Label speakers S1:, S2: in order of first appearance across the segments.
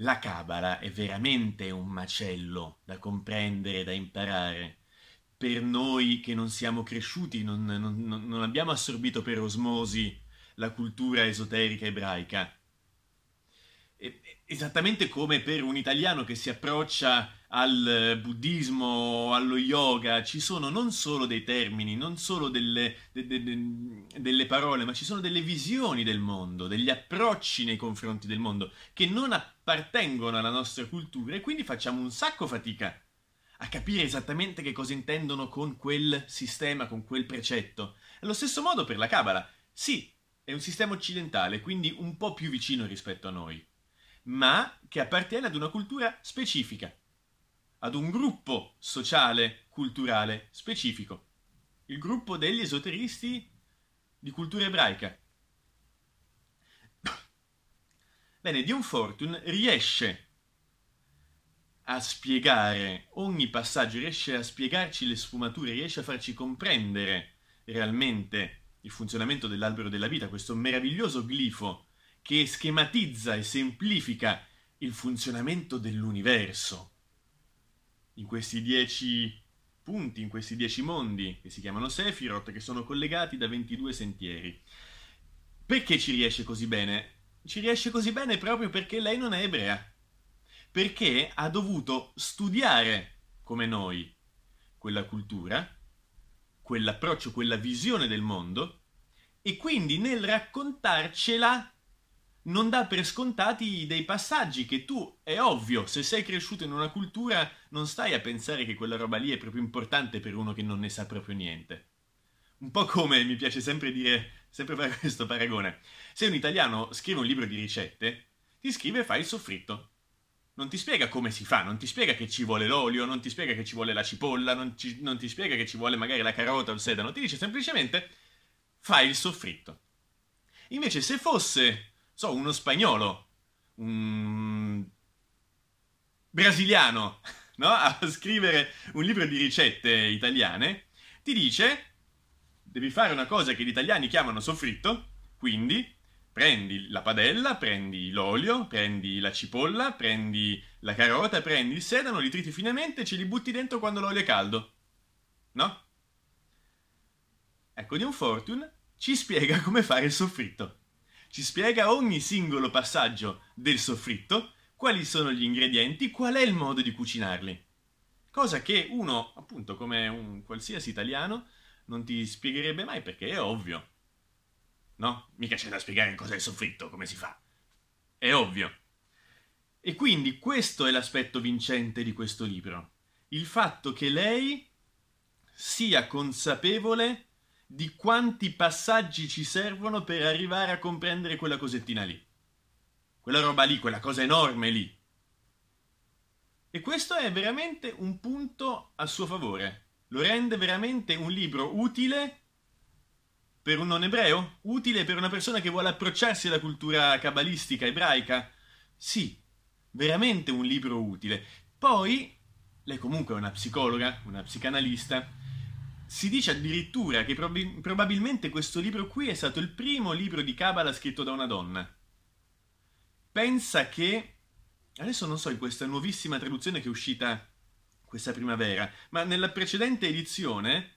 S1: la Cabala è veramente un macello da comprendere, da imparare. Per noi che non siamo cresciuti, non, non, non abbiamo assorbito per osmosi la cultura esoterica ebraica. Esattamente come per un italiano che si approccia al buddismo, allo yoga, ci sono non solo dei termini, non solo delle, de, de, de, delle, parole, ma ci sono delle visioni del mondo, degli approcci nei confronti del mondo che non appartengono alla nostra cultura e quindi facciamo un sacco fatica a capire esattamente che cosa intendono con quel sistema, con quel precetto. Allo stesso modo per la Kabbalah. Sì, è un sistema occidentale, quindi un po' più vicino rispetto a noi, ma che appartiene ad una cultura specifica ad un gruppo sociale, culturale specifico, il gruppo degli esoteristi di cultura ebraica. Bene, Dion Fortune riesce a spiegare ogni passaggio, riesce a spiegarci le sfumature, riesce a farci comprendere realmente il funzionamento dell'albero della vita, questo meraviglioso glifo che schematizza e semplifica il funzionamento dell'universo in questi dieci punti, in questi dieci mondi che si chiamano Sephiroth, che sono collegati da 22 sentieri. Perché ci riesce così bene? Ci riesce così bene proprio perché lei non è ebrea. Perché ha dovuto studiare, come noi, quella cultura, quell'approccio, quella visione del mondo, e quindi nel raccontarcela non dà per scontati dei passaggi che tu, è ovvio, se sei cresciuto in una cultura, non stai a pensare che quella roba lì è proprio importante per uno che non ne sa proprio niente. Un po' come mi piace sempre dire, sempre fare questo paragone. Se un italiano scrive un libro di ricette, ti scrive fai il soffritto. Non ti spiega come si fa, non ti spiega che ci vuole l'olio, non ti spiega che ci vuole la cipolla, non, ci, non ti spiega che ci vuole magari la carota o il sedano, ti dice semplicemente fai il soffritto. Invece se fosse so, uno spagnolo, un brasiliano, no? A scrivere un libro di ricette italiane, ti dice, devi fare una cosa che gli italiani chiamano soffritto, quindi prendi la padella, prendi l'olio, prendi la cipolla, prendi la carota, prendi il sedano, li triti finemente e ce li butti dentro quando l'olio è caldo. No? Ecco, Dion Fortune ci spiega come fare il soffritto ci spiega ogni singolo passaggio del soffritto, quali sono gli ingredienti, qual è il modo di cucinarli. Cosa che uno, appunto, come un qualsiasi italiano, non ti spiegherebbe mai perché è ovvio. No? Mica c'è da spiegare cos'è il soffritto, come si fa. È ovvio. E quindi questo è l'aspetto vincente di questo libro. Il fatto che lei sia consapevole di quanti passaggi ci servono per arrivare a comprendere quella cosettina lì. Quella roba lì, quella cosa enorme lì. E questo è veramente un punto a suo favore. Lo rende veramente un libro utile per un non ebreo? Utile per una persona che vuole approcciarsi alla cultura cabalistica ebraica? Sì, veramente un libro utile. Poi, lei comunque è una psicologa, una psicanalista, si dice addirittura che prob- probabilmente questo libro qui è stato il primo libro di Kabbalah scritto da una donna. Pensa che, adesso non so in questa nuovissima traduzione che è uscita questa primavera, ma nella precedente edizione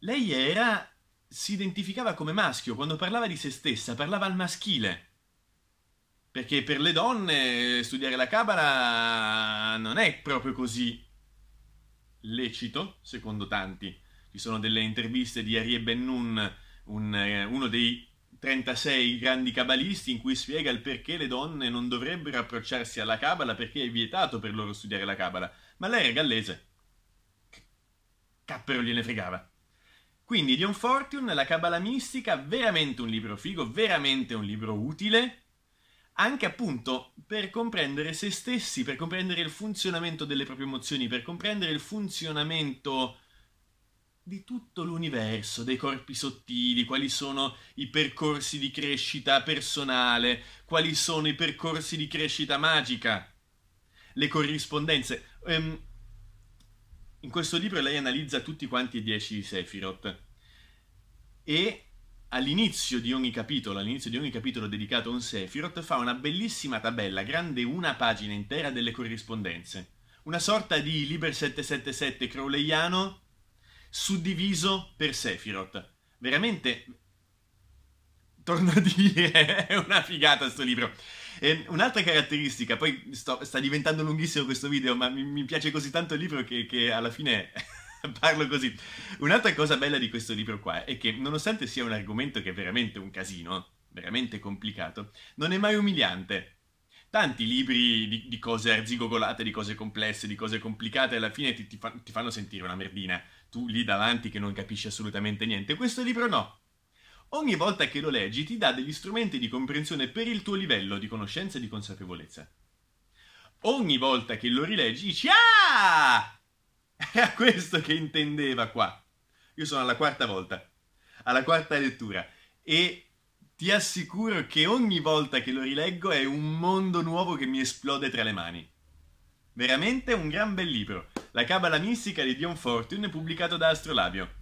S1: lei era, si identificava come maschio, quando parlava di se stessa, parlava al maschile. Perché per le donne studiare la Kabbalah non è proprio così lecito, secondo tanti ci sono delle interviste di Arie Ben-Nun, un, eh, uno dei 36 grandi cabalisti in cui spiega il perché le donne non dovrebbero approcciarsi alla cabala perché è vietato per loro studiare la cabala. Ma lei era gallese. Cappero gliene fregava. Quindi Dion Fortune, la cabala mistica, veramente un libro figo, veramente un libro utile, anche appunto per comprendere se stessi, per comprendere il funzionamento delle proprie emozioni, per comprendere il funzionamento di tutto l'universo, dei corpi sottili, quali sono i percorsi di crescita personale, quali sono i percorsi di crescita magica, le corrispondenze. Um, in questo libro lei analizza tutti quanti i dieci Sephiroth e all'inizio di ogni capitolo, all'inizio di ogni capitolo dedicato a un Sephiroth, fa una bellissima tabella, grande una pagina intera delle corrispondenze. Una sorta di Liber 777 crowleyano suddiviso per Sephiroth. Veramente, torno a dire, è una figata sto libro. E un'altra caratteristica, poi sto, sta diventando lunghissimo questo video, ma mi, mi piace così tanto il libro che, che alla fine parlo così. Un'altra cosa bella di questo libro qua è che, nonostante sia un argomento che è veramente un casino, veramente complicato, non è mai umiliante. Tanti libri di, di cose arzigogolate, di cose complesse, di cose complicate, alla fine ti, ti, fa, ti fanno sentire una merdina. Tu lì davanti che non capisci assolutamente niente. Questo libro no. Ogni volta che lo leggi ti dà degli strumenti di comprensione per il tuo livello di conoscenza e di consapevolezza. Ogni volta che lo rileggi dici Ah! Era questo che intendeva qua. Io sono alla quarta volta, alla quarta lettura e ti assicuro che ogni volta che lo rileggo è un mondo nuovo che mi esplode tra le mani. Veramente un gran bel libro. La Cabala mistica di Dion Fortune pubblicato da Astrolabio.